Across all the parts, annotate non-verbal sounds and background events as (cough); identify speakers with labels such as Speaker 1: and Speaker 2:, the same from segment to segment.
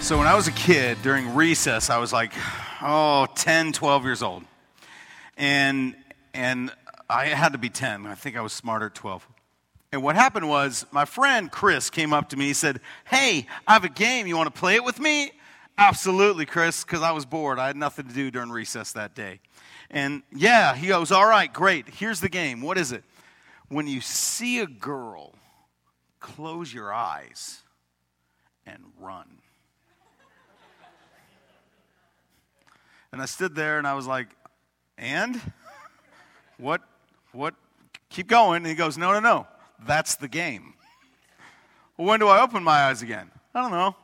Speaker 1: So when I was a kid during recess, I was like, oh, 10, 12 years old. And, and I had to be 10. I think I was smarter at 12. And what happened was my friend Chris came up to me. He said, Hey, I have a game. You want to play it with me? Absolutely, Chris, because I was bored. I had nothing to do during recess that day. And yeah, he goes, All right, great. Here's the game. What is it? When you see a girl, close your eyes and run. And I stood there and I was like, and? What, what, keep going. And he goes, no, no, no, that's the game. Well, when do I open my eyes again? I don't know.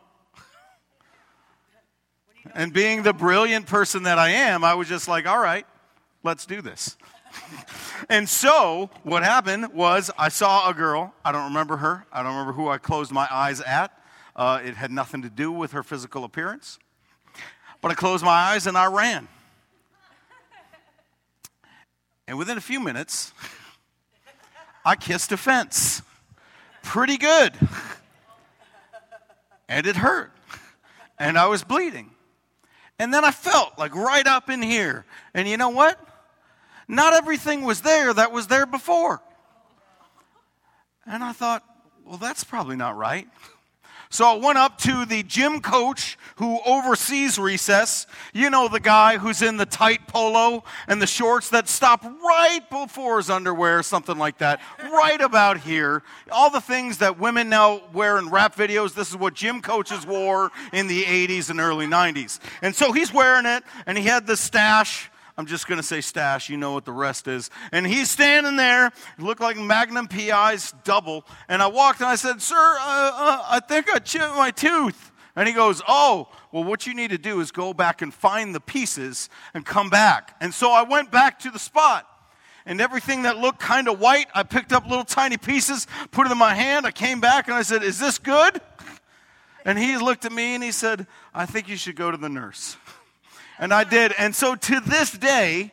Speaker 1: And being the brilliant person that I am, I was just like, all right, let's do this. (laughs) and so what happened was I saw a girl. I don't remember her. I don't remember who I closed my eyes at. Uh, it had nothing to do with her physical appearance. But I closed my eyes and I ran. And within a few minutes, I kissed a fence. Pretty good. And it hurt. And I was bleeding. And then I felt like right up in here. And you know what? Not everything was there that was there before. And I thought, well, that's probably not right. (laughs) So I went up to the gym coach who oversees recess. You know, the guy who's in the tight polo and the shorts that stop right before his underwear, something like that, right about here. All the things that women now wear in rap videos, this is what gym coaches wore in the 80s and early 90s. And so he's wearing it, and he had the stash I'm just going to say stash. You know what the rest is. And he's standing there. Looked like Magnum PI's double. And I walked and I said, Sir, uh, uh, I think I chipped my tooth. And he goes, Oh, well, what you need to do is go back and find the pieces and come back. And so I went back to the spot. And everything that looked kind of white, I picked up little tiny pieces, put it in my hand. I came back and I said, Is this good? And he looked at me and he said, I think you should go to the nurse. And I did. And so to this day,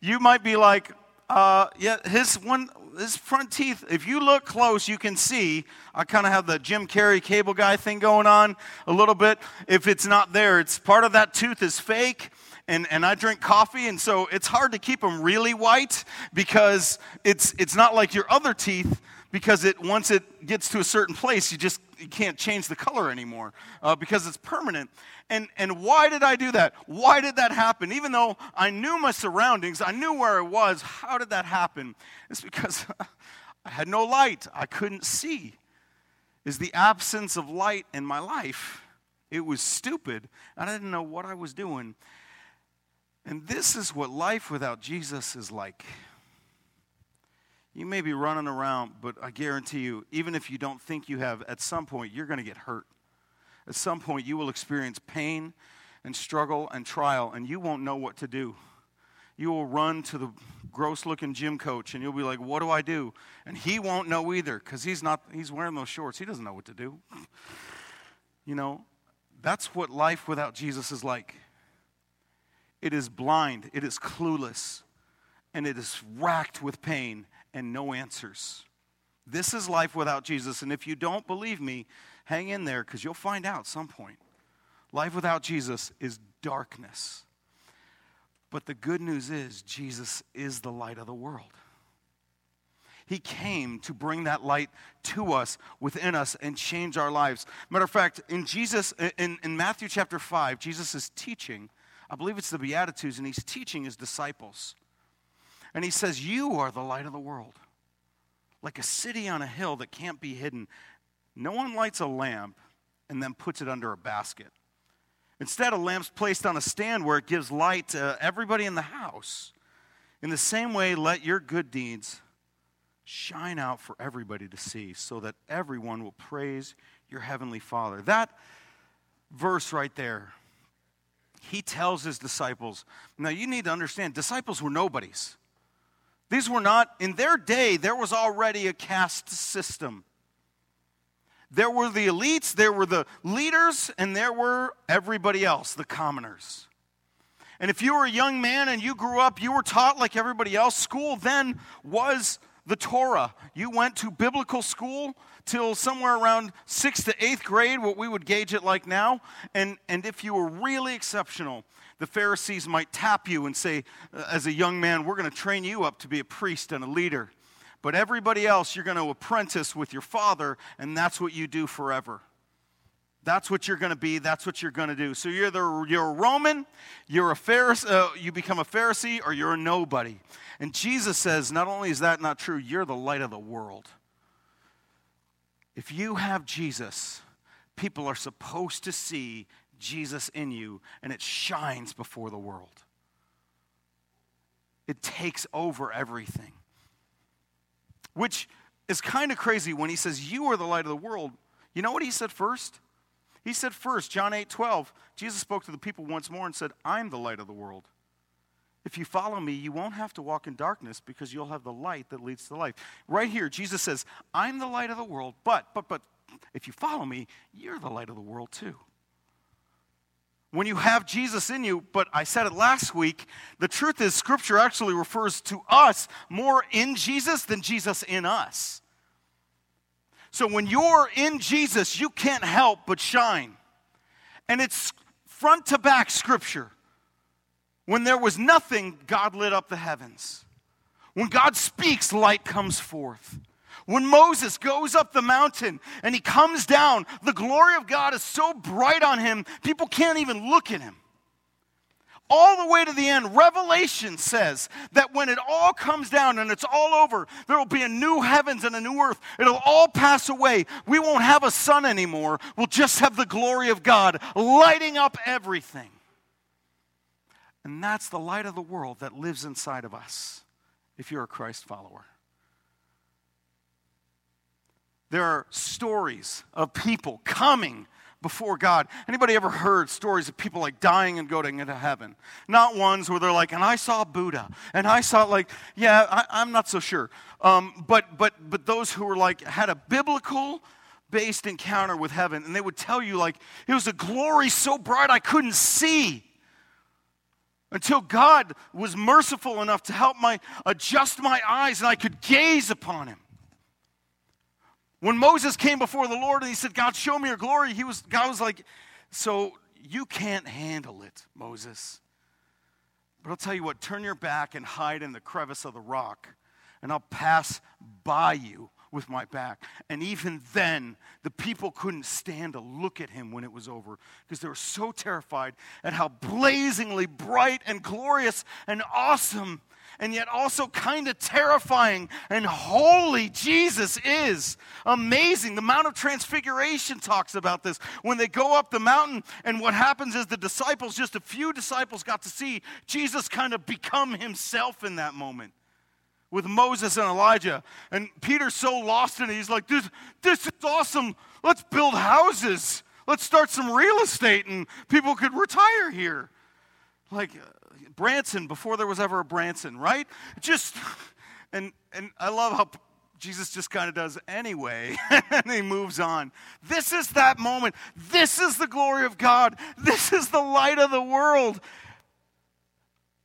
Speaker 1: you might be like, uh, yeah, his one, his front teeth, if you look close, you can see I kind of have the Jim Carrey cable guy thing going on a little bit. If it's not there, it's part of that tooth is fake. And, and I drink coffee, and so it's hard to keep them really white because it's, it's not like your other teeth because it once it gets to a certain place, you just you can't change the color anymore uh, because it's permanent. And, and why did I do that? Why did that happen? Even though I knew my surroundings, I knew where I was, how did that happen? It's because (laughs) I had no light. I couldn't see. Is the absence of light in my life. It was stupid. I didn't know what I was doing. And this is what life without Jesus is like. You may be running around, but I guarantee you, even if you don't think you have, at some point you're going to get hurt. At some point, you will experience pain and struggle and trial, and you won't know what to do. You will run to the gross looking gym coach and you'll be like, What do I do? And he won't know either because he's not, he's wearing those shorts. He doesn't know what to do. you know, that's what life without Jesus is like. It is blind, it is clueless, and it is racked with pain and no answers. This is life without Jesus. And if you don't believe me, hang in there because you'll find out some point. Life without Jesus is darkness. But the good news is, Jesus is the light of the world. He came to bring that light to us, within us, and change our lives. Matter of fact, in Jesus, in, in Matthew chapter 5, Jesus is teaching, I believe it's the Beatitudes, and he's teaching his disciples. And he says, You are the light of the world, like a city on a hill that can't be hidden. No one lights a lamp and then puts it under a basket. Instead, a lamp's placed on a stand where it gives light to everybody in the house. In the same way, let your good deeds shine out for everybody to see, so that everyone will praise your heavenly Father. That verse right there, he tells his disciples. Now, you need to understand, disciples were nobodies. These were not, in their day, there was already a caste system. There were the elites, there were the leaders, and there were everybody else, the commoners. And if you were a young man and you grew up, you were taught like everybody else. School then was the Torah. You went to biblical school till somewhere around sixth to eighth grade, what we would gauge it like now. And, and if you were really exceptional, the Pharisees might tap you and say, uh, as a young man, we're going to train you up to be a priest and a leader. But everybody else, you're going to apprentice with your father, and that's what you do forever. That's what you're going to be. That's what you're going to do. So you're the, you're a Roman, you're a Pharisee, uh, you become a Pharisee, or you're a nobody. And Jesus says, not only is that not true, you're the light of the world. If you have Jesus, people are supposed to see Jesus in you, and it shines before the world. It takes over everything. Which is kind of crazy when he says, You are the light of the world. You know what he said first? He said first, John 8 12, Jesus spoke to the people once more and said, I'm the light of the world. If you follow me, you won't have to walk in darkness because you'll have the light that leads to life. Right here, Jesus says, I'm the light of the world, but, but, but, if you follow me, you're the light of the world too. When you have Jesus in you, but I said it last week, the truth is, Scripture actually refers to us more in Jesus than Jesus in us. So when you're in Jesus, you can't help but shine. And it's front to back scripture. When there was nothing, God lit up the heavens. When God speaks, light comes forth. When Moses goes up the mountain and he comes down, the glory of God is so bright on him, people can't even look at him all the way to the end, Revelation says that when it all comes down and it's all over, there will be a new heavens and a new earth. It'll all pass away. We won't have a sun anymore. We'll just have the glory of God lighting up everything. And that's the light of the world that lives inside of us if you're a Christ follower. There are stories of people coming before God. Anybody ever heard stories of people like dying and going into heaven? Not ones where they're like, and I saw Buddha, and I saw like, yeah, I, am not so sure. Um, but but but those who were like had a biblical based encounter with heaven, and they would tell you like it was a glory so bright I couldn't see. Until God was merciful enough to help my adjust my eyes and I could gaze upon him. When Moses came before the Lord and he said, God, show me your glory, he was, God was like, So you can't handle it, Moses. But I'll tell you what, turn your back and hide in the crevice of the rock, and I'll pass by you with my back. And even then, the people couldn't stand to look at him when it was over because they were so terrified at how blazingly bright and glorious and awesome and yet also kind of terrifying and holy Jesus is. Amazing. The Mount of Transfiguration talks about this. When they go up the mountain, and what happens is the disciples, just a few disciples, got to see Jesus kind of become himself in that moment with Moses and Elijah. And Peter's so lost in it, he's like, this, this is awesome. Let's build houses. Let's start some real estate, and people could retire here. Like, Branson before there was ever a Branson, right? Just, (laughs) and, and I love how Jesus just kind of does anyway, (laughs) and he moves on. This is that moment. This is the glory of God. This is the light of the world.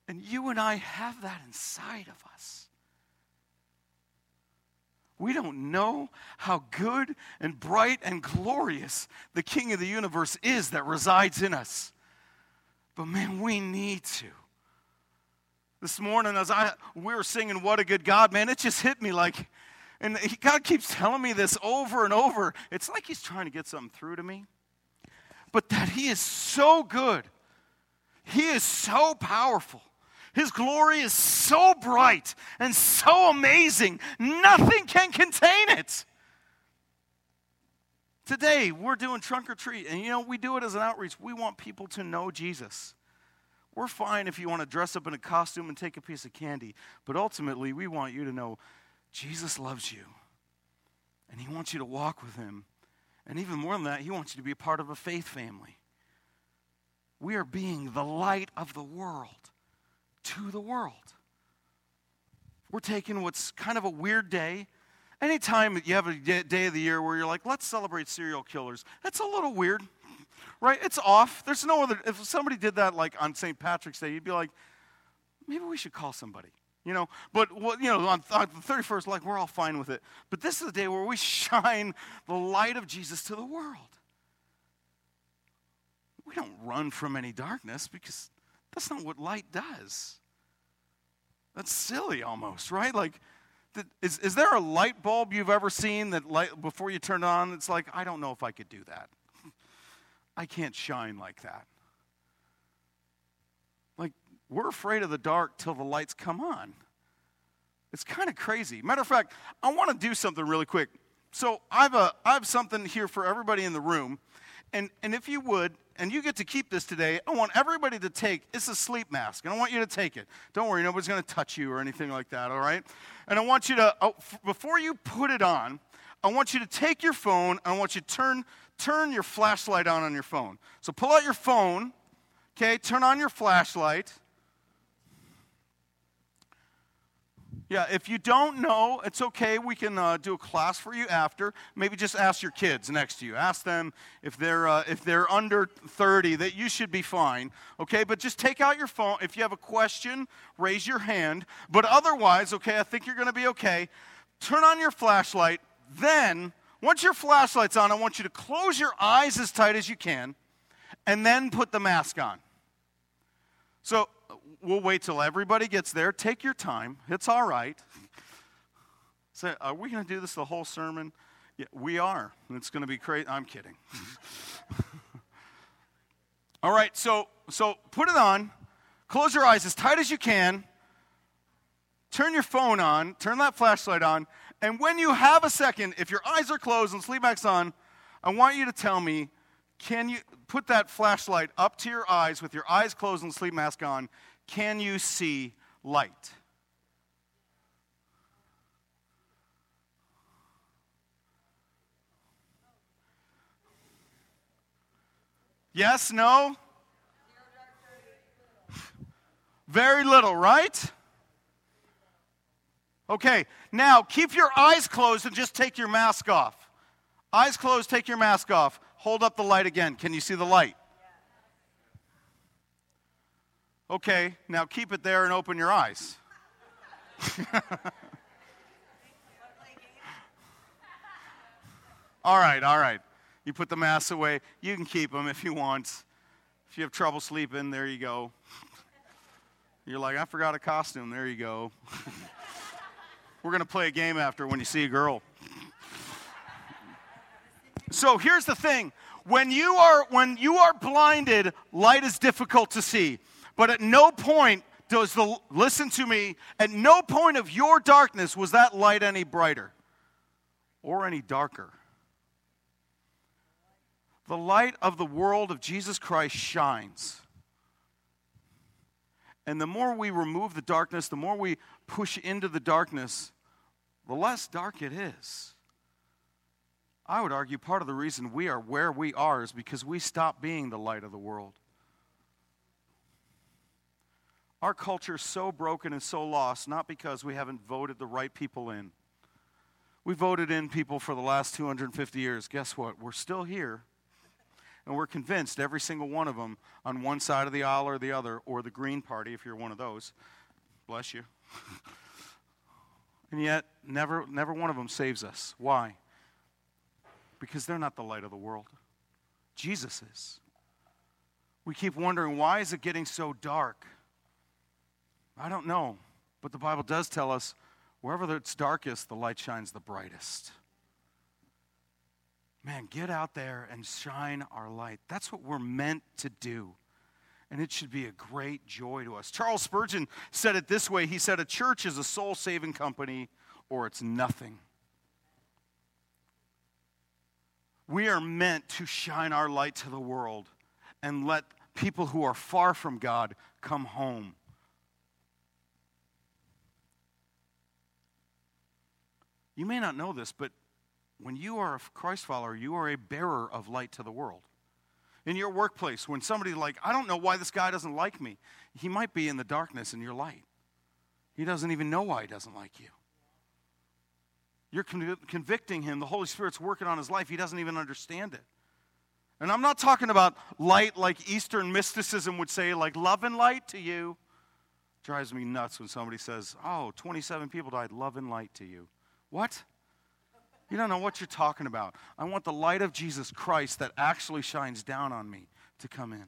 Speaker 1: And you and I have that inside of us. We don't know how good and bright and glorious the King of the universe is that resides in us. But man, we need to this morning as I we were singing "What a Good God," man, it just hit me like, and God keeps telling me this over and over. It's like He's trying to get something through to me, but that He is so good, He is so powerful. His glory is so bright and so amazing, nothing can contain it. Today, we're doing trunk or treat, and you know, we do it as an outreach. We want people to know Jesus. We're fine if you want to dress up in a costume and take a piece of candy, but ultimately, we want you to know Jesus loves you and he wants you to walk with him And even more than that, He wants you to be a part of a faith family. We are being the light of the world to the world. We're taking what's kind of a weird day. Anytime you have a day of the year where you're like, let's celebrate serial killers, that's a little weird, right? It's off. There's no other, if somebody did that like on St. Patrick's Day, you'd be like, maybe we should call somebody. You know, but what you know, on, on the 31st, like we're all fine with it. But this is the day where we (laughs) shine the light of Jesus to the world. We don't run from any darkness because that's not what light does. That's silly almost, right? Like, is, is there a light bulb you've ever seen that light, before you turn it on, it's like, I don't know if I could do that. I can't shine like that. Like, we're afraid of the dark till the lights come on. It's kind of crazy. Matter of fact, I want to do something really quick. So I have, a, uh, I have something here for everybody in the room. And, and if you would, and you get to keep this today, I want everybody to take, it's a sleep mask, and I want you to take it. Don't worry, nobody's going to touch you or anything like that, all right? And I want you to, oh, before you put it on, I want you to take your phone, I want you to turn, turn your flashlight on on your phone. So pull out your phone, okay, turn on your flashlight. Yeah, if you don't know, it's okay. We can uh, do a class for you after. Maybe just ask your kids next to you. Ask them if they're uh, if they're under 30 that you should be fine. Okay, but just take out your phone. If you have a question, raise your hand. But otherwise, okay, I think you're going to be okay. Turn on your flashlight. Then, once your flashlight's on, I want you to close your eyes as tight as you can, and then put the mask on. So we'll wait till everybody gets there. Take your time. It's all right. (laughs) Say, are we going to do this the whole sermon? Yeah, we are. It's going to be crazy. I'm kidding. (laughs) all right, so so put it on. Close your eyes as tight as you can. Turn your phone on. Turn that flashlight on. And when you have a second, if your eyes are closed and sleep mask on, I want you to tell me can you put that flashlight up to your eyes with your eyes closed and sleep mask on? Can you see light? Yes, no? Very little, right? Okay, now keep your eyes closed and just take your mask off. Eyes closed, take your mask off. Hold up the light again. Can you see the light? Okay, now keep it there and open your eyes. (laughs) all right, all right. You put the masks away. You can keep them if you want. If you have trouble sleeping, there you go. (laughs) You're like, I forgot a costume. There you go. (laughs) We're going to play a game after when you see a girl. So here's the thing. When you are when you are blinded, light is difficult to see. But at no point does the, listen to me, at no point of your darkness was that light any brighter or any darker. The light of the world of Jesus Christ shines. And the more we remove the darkness, the more we push into the darkness, the less dark it is. I would argue part of the reason we are where we are is because we stopped being the light of the world. Our culture is so broken and so lost, not because we haven't voted the right people in. We voted in people for the last 250 years. Guess what? We're still here. And we're convinced, every single one of them, on one side of the aisle or the other, or the Green Party, if you're one of those. Bless you. And yet, never, never one of them saves us. Why? Because they're not the light of the world. Jesus is. We keep wondering, why is it getting so dark? I don't know. But the Bible does tell us wherever it's darkest, the light shines the brightest. Man, get out there and shine our light. That's what we're meant to do. And it should be a great joy to us. Charles Spurgeon said it this way He said, A church is a soul saving company or it's nothing. We are meant to shine our light to the world and let people who are far from God come home You may not know this, but when you are a Christ follower, you are a bearer of light to the world. In your workplace, when somebody like, I don't know why this guy doesn't like me, he might be in the darkness in your light. He doesn't even know why he doesn't like you. You're convicting him. The Holy Spirit's working on his life. He doesn't even understand it. And I'm not talking about light like Eastern mysticism would say, like love and light to you. Drives me nuts when somebody says, Oh, 27 people died, love and light to you. What? You don't know what you're talking about. I want the light of Jesus Christ that actually shines down on me to come in.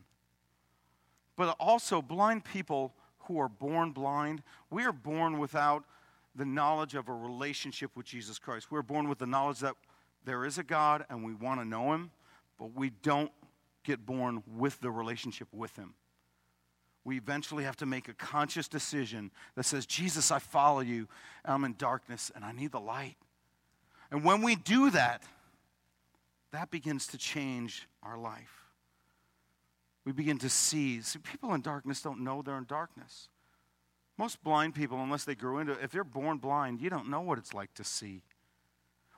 Speaker 1: But also, blind people who are born blind, we are born without the knowledge of a relationship with Jesus Christ. We're born with the knowledge that there is a God and we want to know him, but we don't get born with the relationship with him we eventually have to make a conscious decision that says, Jesus, I follow you. I'm in darkness and I need the light. And when we do that, that begins to change our life. We begin to see. See, people in darkness don't know they're in darkness. Most blind people, unless they grew into it, if they're born blind, you don't know what it's like to see.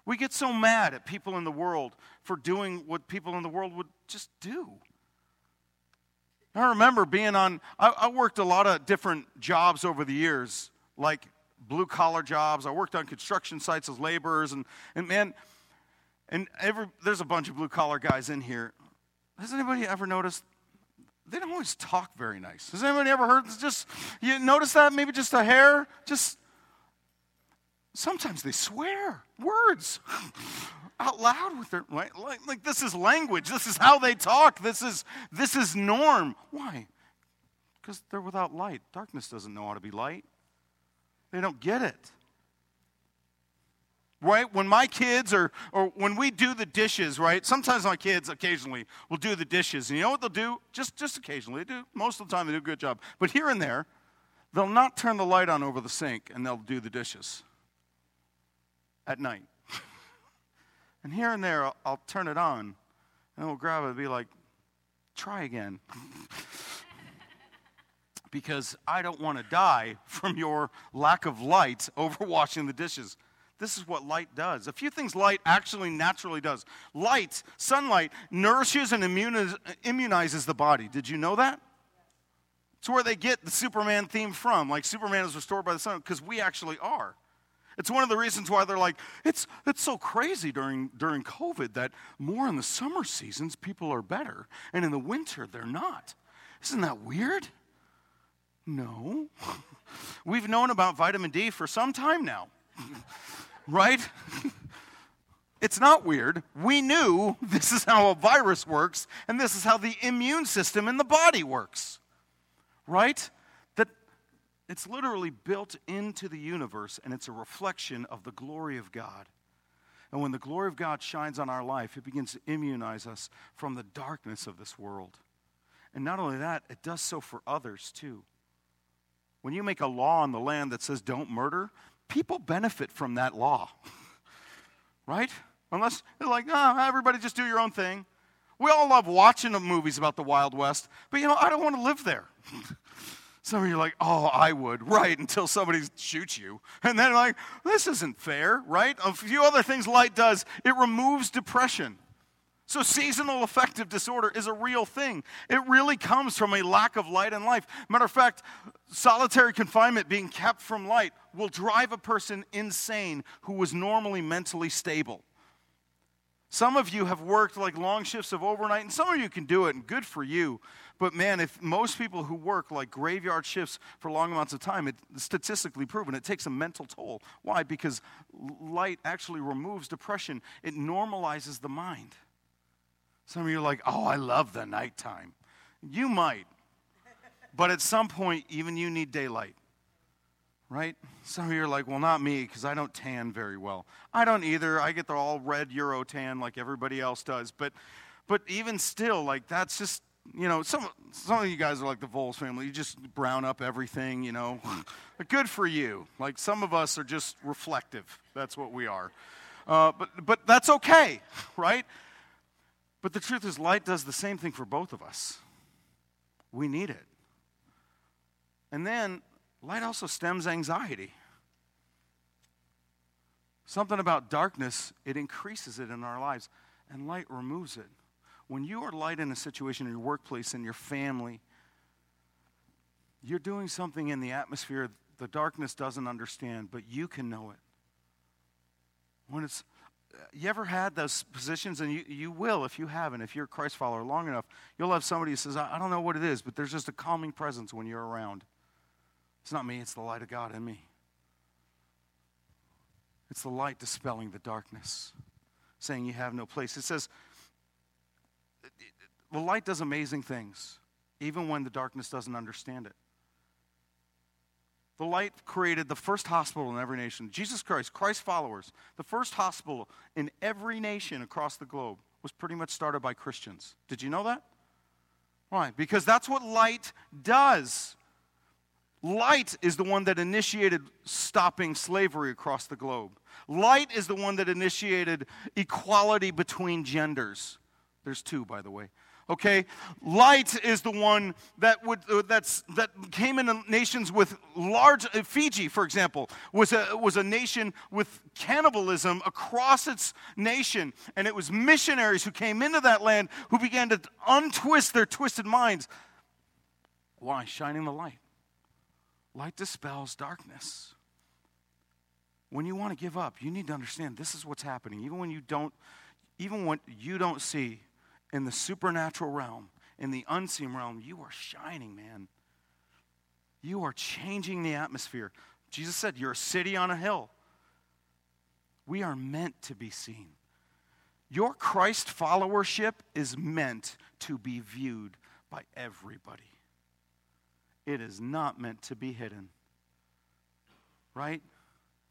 Speaker 1: We get so mad at people in the world for doing what people in the world would just do. I remember being on, I, I worked a lot of different jobs over the years, like blue collar jobs. I worked on construction sites as laborers, and, and man, and every, there's a bunch of blue collar guys in here. Has anybody ever noticed? They don't always talk very nice. Has anybody ever heard? Just you notice that maybe just a hair. Just sometimes they swear words (laughs) out loud with their like, like this is language this is how they talk this is this is norm why because they're without light darkness doesn't know how to be light they don't get it. Right? When my kids are or when we do the dishes right? Sometimes my kids occasionally will do the dishes. And you know what they'll do? Just just occasionally. They do most of the time they do a good job. But here and there they'll not turn the light on over the sink and they'll do the dishes at night. (laughs) and here and there, I'll, I'll, turn it on, and we'll grab it and be like, try again. (laughs) because I don't want to die (laughs) from your lack of light (laughs) over washing the dishes. This is what light does. A few things light actually naturally does. Light, sunlight, nourishes and immunizes the body. Did you know that? It's where they get the Superman theme from. Like Superman is restored by the sun, because we actually are. It's one of the reasons why they're like, it's, it's so crazy during, during COVID that more in the summer seasons people are better, and in the winter they're not. Isn't that weird? No. (laughs) We've known about vitamin D for some time now, (laughs) right? (laughs) It's not weird. We knew this is how a virus works, and this is how the immune system in the body works, right? That it's literally built into the universe, and it's a reflection of the glory of God. And when the glory of God shines on our life, it begins to immunize us from the darkness of this world. And not only that, it does so for others too. When you make a law on the land that says don't murder, people benefit from that law. (laughs) right? Unless they're like, oh, everybody just do your own thing. We all love watching the movies about the Wild West, but you know, I don't want to live there. (laughs) Some of you are like, oh, I would, (laughs) right, until somebody shoots you. And then, like, this isn't fair, right? A few other things light does it removes depression. So, seasonal affective disorder is a real thing. It really comes from a lack of light in life. Matter of fact, solitary confinement, being kept from light, will drive a person insane who was normally mentally stable. Some of you have worked like long shifts of overnight, and some of you can do it, and good for you. But man, if most people who work like graveyard shifts for long amounts of time, it's statistically proven it takes a mental toll. Why? Because light actually removes depression, it normalizes the mind. Some of you are like, oh, I love the nighttime. You might. But at some point, even you need daylight. Right? Some of you are like, well, not me, because I don't tan very well. I don't either. I get the all red Euro tan like everybody else does. But but even still, like that's just you know, some, some of you guys are like the Voles family. You just brown up everything, you know. (laughs) good for you. Like some of us are just reflective. That's what we are. Uh, but, but that's okay, (laughs) right? But the truth is, light does the same thing for both of us. We need it. And then, light also stems anxiety. Something about darkness, it increases it in our lives, and light removes it. When you are light in a situation in your workplace, in your family, you're doing something in the atmosphere the darkness doesn't understand, but you can know it. When it's you ever had those positions, and you, you will if you haven't, if you're a Christ follower long enough, you'll have somebody who says, I, I don't know what it is, but there's just a calming presence when you're around. It's not me, it's the light of God in me. It's the light dispelling the darkness, saying you have no place. It says, the light does amazing things, even when the darkness doesn't understand it. The light created the first hospital in every nation. Jesus Christ, Christ followers, the first hospital in every nation across the globe was pretty much started by Christians. Did you know that? Why? Because that's what light does. Light is the one that initiated stopping slavery across the globe. Light is the one that initiated equality between genders. There's two, by the way okay? Light is the one that would uh, that's that came into nations with large uh, fiji for example was a was a nation with cannibalism across its nation. And it was missionaries who came into that land who began to untwist their twisted minds. Why? Shining the light. Light dispels darkness. When you want to give up you need to understand this is what's happening. Even when you don't even when you don't see in the supernatural realm, in the unseen realm, you are shining, man. You are changing the atmosphere. Jesus said, You're a city on a hill. We are meant to be seen. Your Christ followership is meant to be viewed by everybody. It is not meant to be hidden. Right?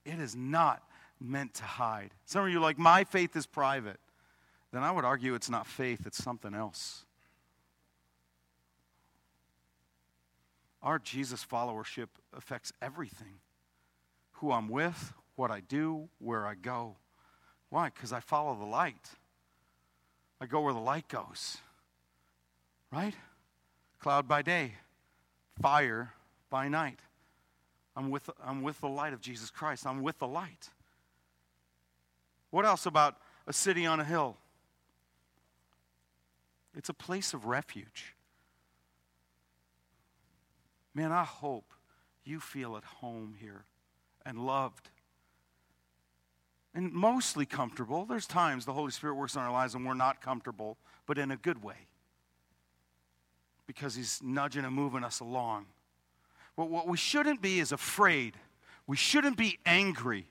Speaker 1: It is not meant to hide. Some of you like, my faith is private then I would argue it's not faith, it's something else. Our Jesus followership affects everything who I'm with, what I do, where I go. Why? Because I follow the light. I go where the light goes. Right? Cloud by day, fire by night. I'm with, I'm with the light of Jesus Christ. I'm with the light. What else about a city on a hill? It's a place of refuge. Man, I hope you feel at home here and loved and mostly comfortable. There's times the Holy Spirit works in our lives and we're not comfortable, but in a good way because He's nudging and moving us along. But what we shouldn't be is afraid. We shouldn't be angry.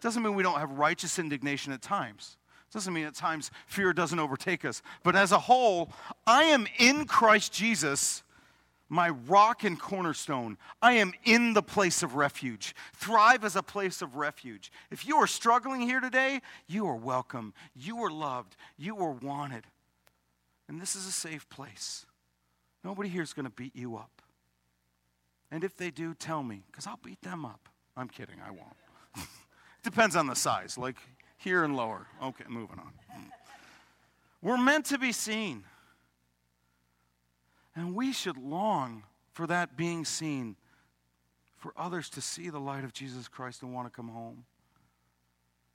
Speaker 1: Doesn't mean we don't have righteous indignation at times. Doesn't mean at times fear doesn't overtake us. But as a whole, I am in Christ Jesus, my rock and cornerstone. I am in the place of refuge. Thrive as a place of refuge. If you are struggling here today, you are welcome. You are loved. You are wanted. And this is a safe place. Nobody here is going to beat you up. And if they do, tell me, because I'll beat them up. I'm kidding, I won't. It (laughs) depends on the size. Like, here and lower. Okay, moving on. Hmm. We're meant to be seen. And we should long for that being seen, for others to see the light of Jesus Christ and want to come home.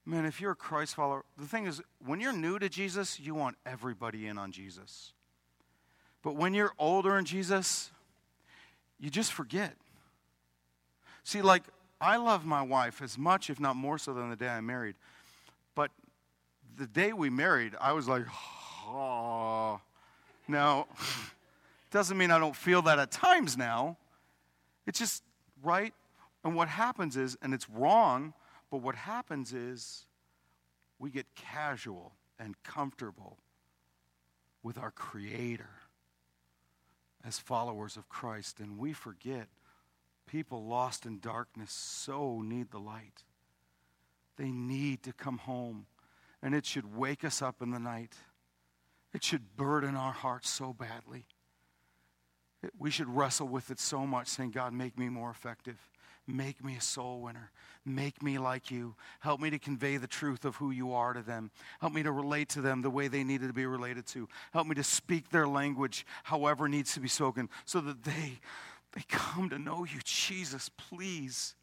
Speaker 1: Man, if you're a Christ follower, the thing is, when you're new to Jesus, you want everybody in on Jesus. But when you're older in Jesus, you just forget. See, like, I love my wife as much, if not more so, than the day I married. The day we married, I was like, oh. Now, (laughs) doesn't mean I don't feel that at times now. It's just right. And what happens is, and it's wrong, but what happens is we get casual and comfortable with our Creator as followers of Christ, and we forget people lost in darkness so need the light. They need to come home. And it should wake us up in the night. It should burden our hearts so badly. we should wrestle with it so much, saying, God, make me more effective. Make me a soul winner. Make me like you. Help me to convey the truth of who you are to them. Help me to relate to them the way they needed to be related to. Help me to speak their language however needs to be spoken so that they, they come to know you. Jesus, please.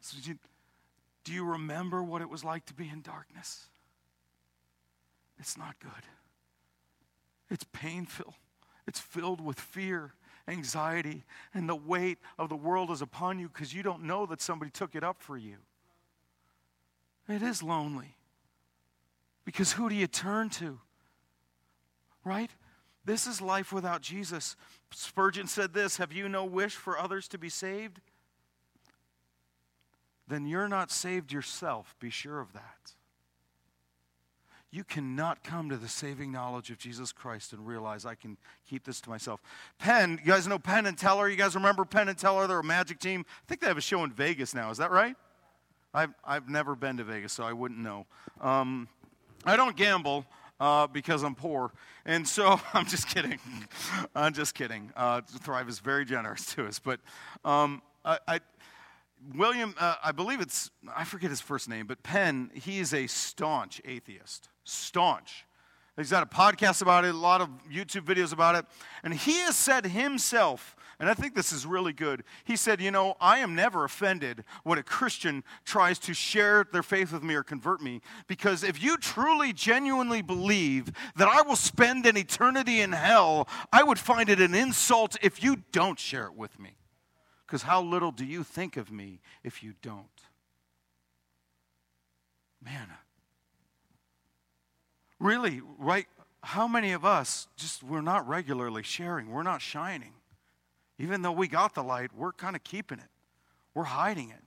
Speaker 1: So you, Do you remember what it was like to be in darkness? It's not good. It's painful. It's filled with fear, anxiety, and the weight of the world is upon you because you don't know that somebody took it up for you. It is lonely. Because who do you turn to? Right? This is life without Jesus. Spurgeon said this Have you no wish for others to be saved? Then you're not saved yourself. Be sure of that. You cannot come to the saving knowledge of Jesus Christ and realize I can keep this to myself. Penn, you guys know Penn and Teller? You guys remember Penn and Teller? They're a magic team. I think they have a show in Vegas now. Is that right? I've, I've never been to Vegas, so I wouldn't know. Um, I don't gamble uh, because I'm poor. And so (laughs) I'm just kidding. (laughs) I'm just kidding. Uh, Thrive is very generous to us. But um, I, I, William, uh, I believe it's, I forget his first name, but Penn, he is a staunch atheist. Staunch. He's got a podcast about it, a lot of YouTube videos about it. And he has said himself and I think this is really good. He said, You know, I am never offended when a Christian tries to share their faith with me or convert me, because if you truly, genuinely believe that I will spend an eternity in hell, I would find it an insult if you don't share it with me. Because how little do you think of me if you don't? Man, really, right? How many of us just, we're not regularly sharing, we're not shining. Even though we got the light, we're kind of keeping it. We're hiding it.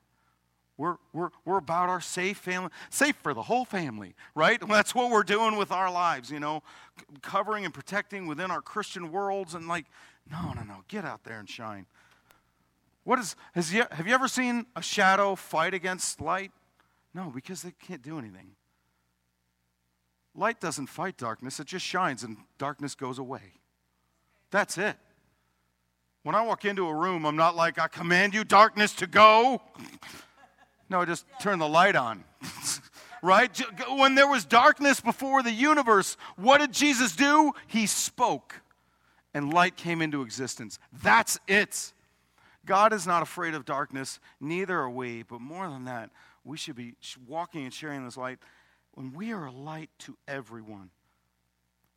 Speaker 1: We're, we're, we're about our safe family, safe for the whole family, right? (laughs) that's what we're doing with our lives, you know, c- covering and protecting within our Christian worlds. And like, no, no, no, get out there and shine. What is, has you, have you ever seen a shadow fight against light? No, because they can't do anything. Light doesn't fight darkness, it just shines and darkness goes away. That's it. When I walk into a room, I'm not like, I command you, darkness, to go. No, I just turn the light on. (laughs) right? When there was darkness before the universe, what did Jesus do? He spoke, and light came into existence. That's it. God is not afraid of darkness, neither are we. But more than that, we should be walking and sharing this light when we are a light to everyone.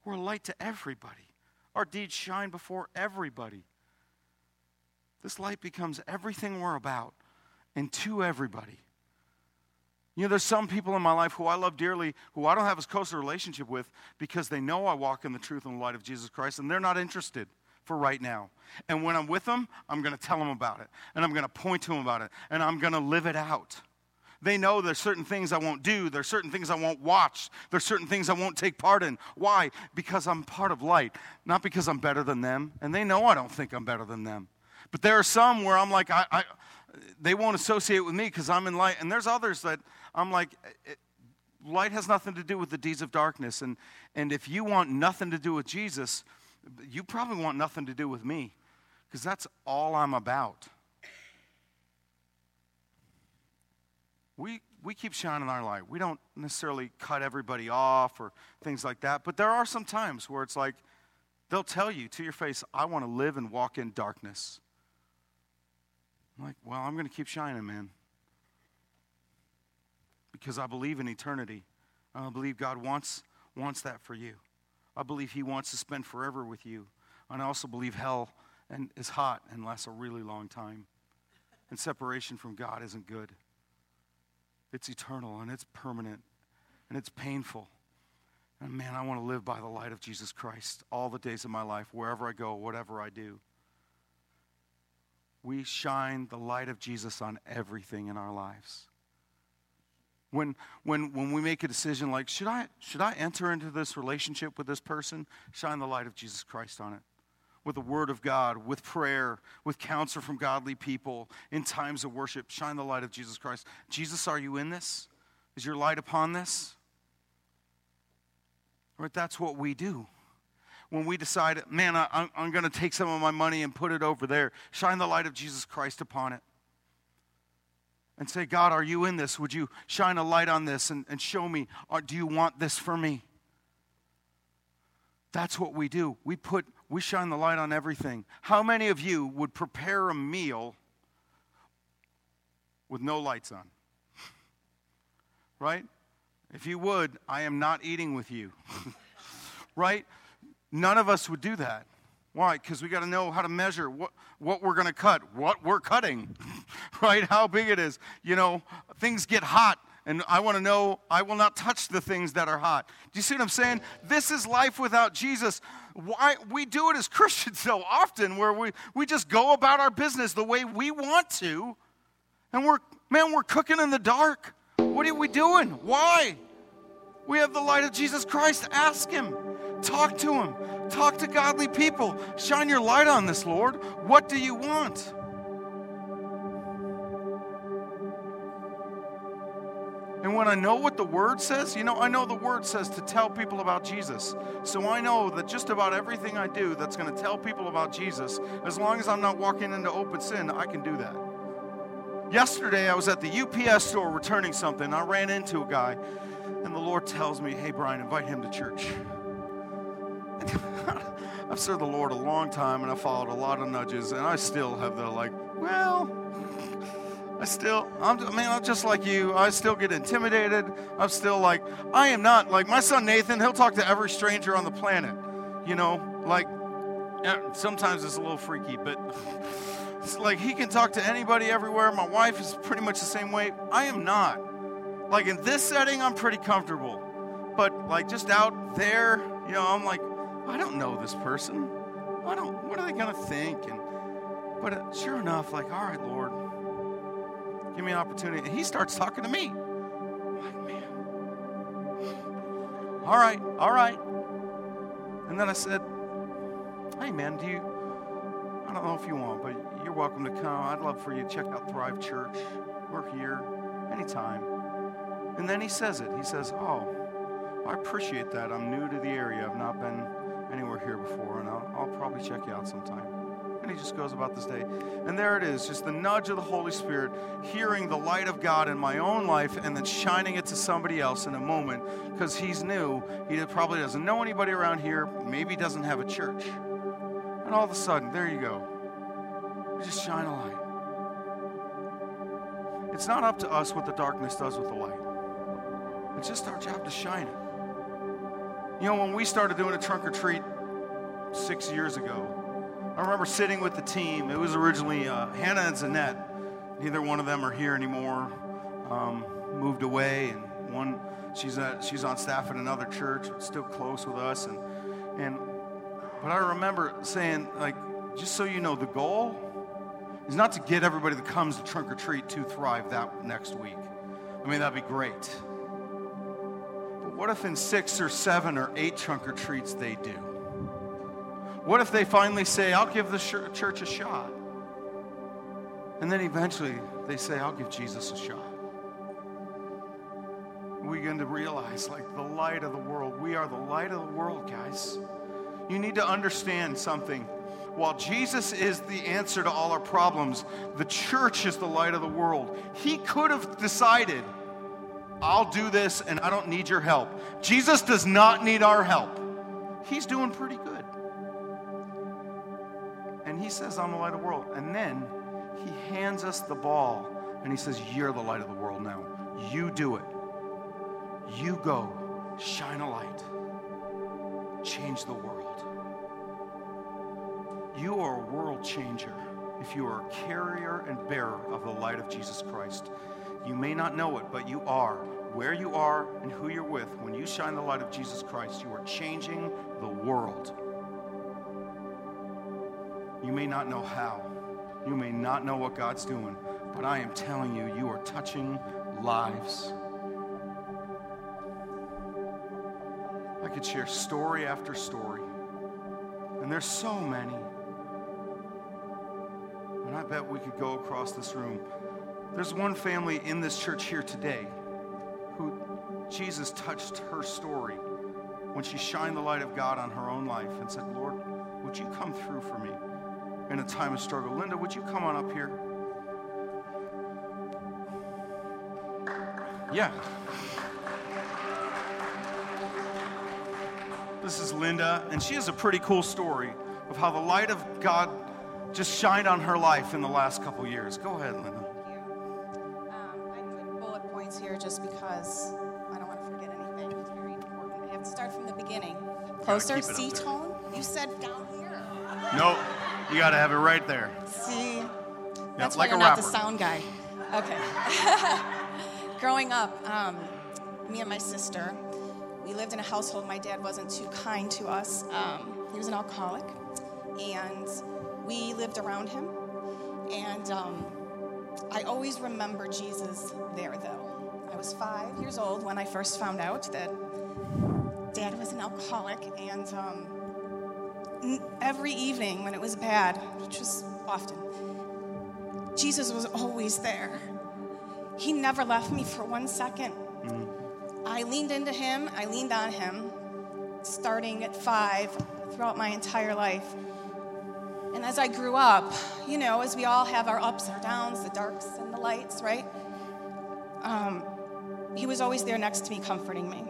Speaker 1: We're a light to everybody. Our deeds shine before everybody. This light becomes everything we're about and to everybody. You know, there's some people in my life who I love dearly who I don't have as close a relationship with because they know I walk in the truth and the light of Jesus Christ and they're not interested for right now. And when I'm with them, I'm going to tell them about it and I'm going to point to them about it and I'm going to live it out. They know there's certain things I won't do, there's certain things I won't watch, there's certain things I won't take part in. Why? Because I'm part of light, not because I'm better than them. And they know I don't think I'm better than them. But there are some where I'm like, I, I they won't associate with me because I'm in light. And there's others that I'm like, it, light has nothing to do with the deeds of darkness. And, and if you want nothing to do with Jesus, you probably want nothing to do with me because that's all I'm about. We, we keep shining our light. We don't necessarily cut everybody off or things like that. But there are some times where it's like, they'll tell you to your face, I want to live and walk in darkness. I'm like, well, I'm going to keep shining, man. Because I believe in eternity. I believe God wants, wants that for you. I believe He wants to spend forever with you. And I also believe hell and is hot and lasts a really long time. And separation from God isn't good. It's eternal and it's permanent and it's painful. And man, I want to live by the light of Jesus Christ all the days of my life, wherever I go, whatever I do we shine the light of Jesus on everything in our lives. When, when, when we make a decision like, should I, should I enter into this relationship with this person? Shine the light of Jesus Christ on it. With the Word of God, with prayer, with counsel from godly people, in times of worship, shine the light of Jesus Christ. Jesus, are you in this? Is your light upon this? Right, that's what we do when we decide, man, I, am going to take some of my money and put it over there, shine the light of Jesus Christ upon it. And say, God, are you in this? Would you shine a light on this and, and show me, or do you want this for me? That's what we do. We put, we shine the light on everything. How many of you would prepare a meal with no lights on? (laughs) right? If you would, I am not eating with you, (laughs) right? None of us would do that. Why? Because we got to know how to measure what, what we're going to cut, what we're cutting, (laughs) right? How big it is. You know, things get hot, and I want to know I will not touch the things that are hot. Do you see what I'm saying? This is life without Jesus. Why we do it as (laughs) Christians so often, where we, we just go about our business the way we want to, and we're man, we're cooking in the dark. What are we doing? Why? We have the light of Jesus Christ. Ask Him. Talk to Him. Talk to godly people. Shine your light on this, Lord. What do you want? And when I know what the Word says, you know, I know the Word says to tell people about Jesus. So I know that just about everything I do that's going to tell people about Jesus, as long as I'm not walking into open sin, I can do that. Yesterday, I was at the UPS store returning something. I ran into a guy, and the Lord tells me, Hey, Brian, invite him to church. (laughs) I've served the Lord a long time and I followed a lot of nudges, and I still have the like, well, I still, I'm, I mean, I'm just like you. I still get intimidated. I'm still like, I am not like my son Nathan. He'll talk to every stranger on the planet. You know, like sometimes it's a little freaky, but (laughs) it's like he can talk to anybody everywhere. My wife is pretty much the same way. I am not. Like in this setting, I'm pretty comfortable, but like just out there, you know, I'm like, I don't know this person. I don't, what are they going to think? And, but uh, sure enough, like, all right, Lord, give me an opportunity. And he starts talking to me. I'm like, man, all right, all right. And then I said, hey, man, do you, I don't know if you want, but you're welcome to come. I'd love for you to check out Thrive Church. We're here anytime. And then he says it. He says, oh, I appreciate that. I'm new to the area. I've not been anywhere here before, and I'll, I'll probably check you out sometime. And he just goes about this day. And there it is, just the nudge of the Holy Spirit, hearing the light of God in my own life and then shining it to somebody else in a moment because he's new. He probably doesn't know anybody around here, maybe doesn't have a church. And all of a sudden, there you go. You just shine a light. It's not up to us what the darkness does with the light, it's just our job to shine it. You know, when we started doing a trunk or treat six years ago, I remember sitting with the team. It was originally uh, Hannah and Zanette. Neither one of them are here anymore. Um, moved away, and one she's she's on staff at another church, still close with us. And and but I remember saying like, just so you know, the goal is not to get everybody that comes to trunk or treat to thrive that next week. I mean, that'd be great. What if in six or seven or eight trunk or treats they do? What if they finally say, I'll give the church a shot? And then eventually they say, I'll give Jesus a shot. We begin to realize, like the light of the world, we are the light of the world, guys. You need to understand something. While Jesus is the answer to all our problems, the church is the light of the world. He could have decided I'll do this and I don't need your help. Jesus does not need our help. He's doing pretty good. And he says, I'm the light of the world. And then he hands us the ball and he says, You're the light of the world now. You do it. You go, shine a light, change the world. You are a world changer if you are a carrier and bearer of the light of Jesus Christ. You may not know it, but you are. Where you are and who you're with, when you shine the light of Jesus Christ, you are changing the world. You may not know how, you may not know what God's doing, but I am telling you, you are touching lives. I could share story after story, and there's so many. And I bet we could go across this room there's one family in this church here today who Jesus touched her story when she shined the light of God on her own life and said, Lord, would you come through for me in a time of struggle? Linda, would you come on up here? Yeah. This is Linda, and she has a pretty cool story of how the light of God just shined on her life in the last couple years. Go ahead, Linda.
Speaker 2: Closer, C tone. You said down here.
Speaker 1: Nope. You got to have it right there.
Speaker 2: See, that's
Speaker 1: like
Speaker 2: why
Speaker 1: a
Speaker 2: you're not the sound guy. Okay. (laughs) Growing up, um, me and my sister, we lived in a household. My dad wasn't too kind to us. Um, he was an alcoholic, and we lived around him. And um, I always remember Jesus there, though. I was five years old when I first found out that dad was an alcoholic, and um, every evening when it was bad, which was often, Jesus was always there. He never left me for one second. I leaned into him, I leaned on him, starting at five throughout my entire life. And as I grew up, you know, as we all have our ups and downs, the darks and the lights, right? Um, he was always there next to me, comforting me.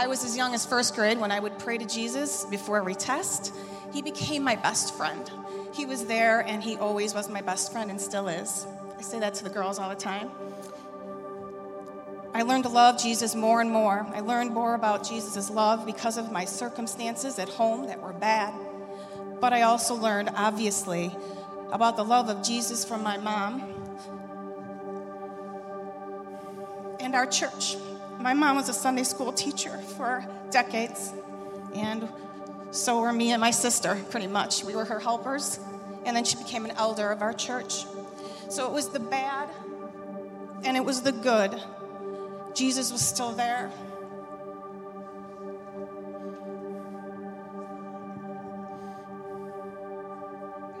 Speaker 2: I was as young as first grade when I would pray to Jesus before every test. He became my best friend. He was there and he always was my best friend and still is. I say that to the girls all the time. I learned to love Jesus more and more. I learned more about Jesus' love because of my circumstances at home that were bad. But I also learned, obviously, about the love of Jesus from my mom and our church. My mom was a Sunday school teacher for decades, and so were me and my sister, pretty much. We were her helpers, and then she became an elder of our church. So it was the bad and it was the good. Jesus was still there.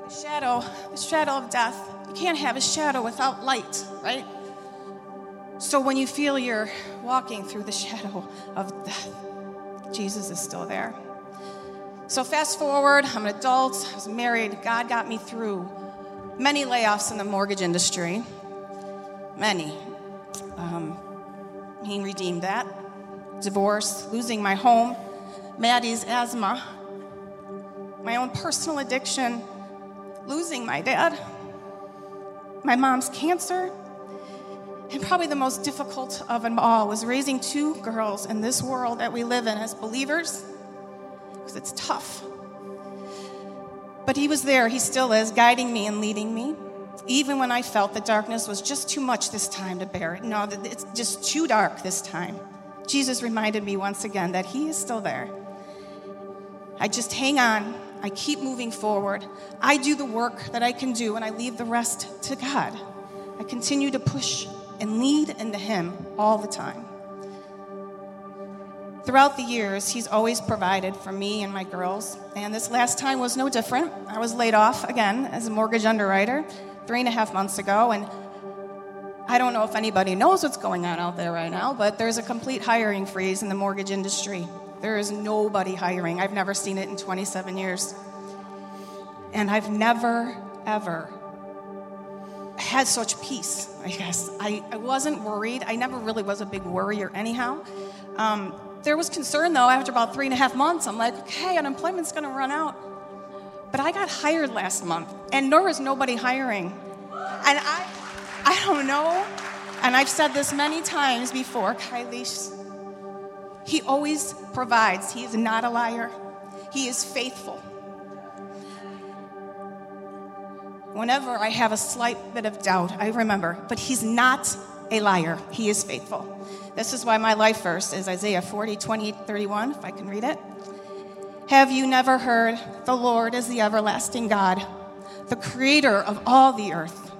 Speaker 2: The shadow, the shadow of death. You can't have a shadow without light, right? So when you feel you're walking through the (laughs) shadow of death, Jesus is still there. So fast forward, I'm an adult, I was married, God got me through many layoffs in the mortgage industry. Many. Um, he redeemed that. Divorce, losing my home, Maddie's asthma, my own personal addiction, losing my dad, my mom's cancer, and probably the most difficult of them all was raising two girls in this world that we live in as believers, because it's tough. But he was there, he still is, guiding me and leading me. Even when I felt the darkness was just too much this time to bear it. No, it's just too dark this time. Jesus reminded me once again that he is still there. I just hang on. I keep moving forward. I do the work that I can do and I leave the rest to God. I continue to push and lead into him all the time. Throughout the years, he's always provided for me and my girls, and this last time was no different. I was laid off again as a mortgage underwriter three and a half months ago, and I don't know if anybody knows what's going on out there right now, but there's a complete hiring freeze in the mortgage industry. There is nobody hiring. I've never seen it in 27 years. And I've never, ever had such peace, I guess. I, I wasn't worried. I never really was a big worrier, anyhow. Um, there was concern, though, after about three and a half months. I'm like, okay, unemployment's going to run out. But I got hired last month, and nor is nobody hiring. And I, I don't know. And I've said this many times before, Kylie. He always provides. He is not a liar. He is faithful. Whenever I have a slight bit of doubt, I remember, but he's not a liar. He is faithful. This is why my life verse is Isaiah 40, 28, 31, if I can read it. Have you never heard the Lord is the everlasting God, the creator of all the earth?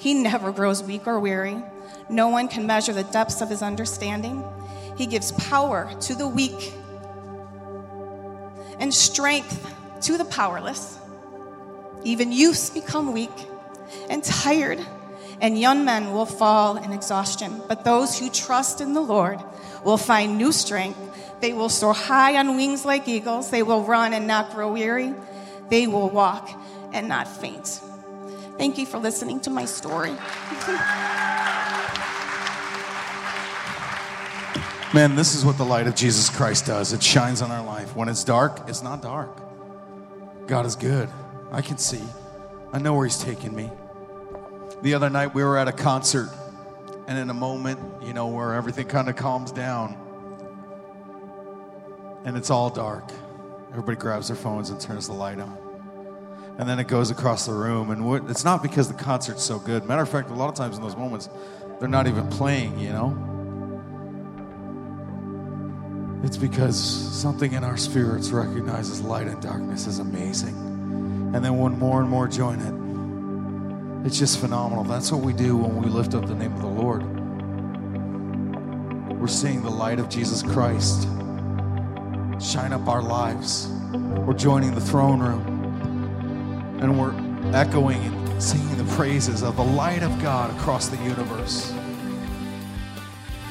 Speaker 2: He never grows weak or weary. No one can measure the depths of his understanding. He gives power to the weak and strength to the powerless. Even youths become weak and tired, and young men will fall in exhaustion. But those who trust in the Lord will find new strength. They will soar high on wings like eagles. They will run and not grow weary. They will walk and not faint. Thank you for listening to my story. (laughs)
Speaker 3: Man, this is what the light of Jesus Christ does. It shines on our life. When it's dark, it's not dark. God is good. I can see. I know where He's taking me.
Speaker 1: The other night we were at a concert, and in a moment, you know, where everything kind of calms down and it's all dark, everybody grabs their phones and turns the light on. And then it goes across the room, and what, it's not because the concert's so good. Matter of fact, a lot of times in those moments, they're not even playing, you know? It's because something in our spirits recognizes light and darkness is amazing. And then when more and more join it, it's just phenomenal. That's what we do when we lift up the name of the Lord. We're seeing the light of Jesus Christ shine up our lives. We're joining the throne room and we're echoing and singing the praises of the light of God across the universe.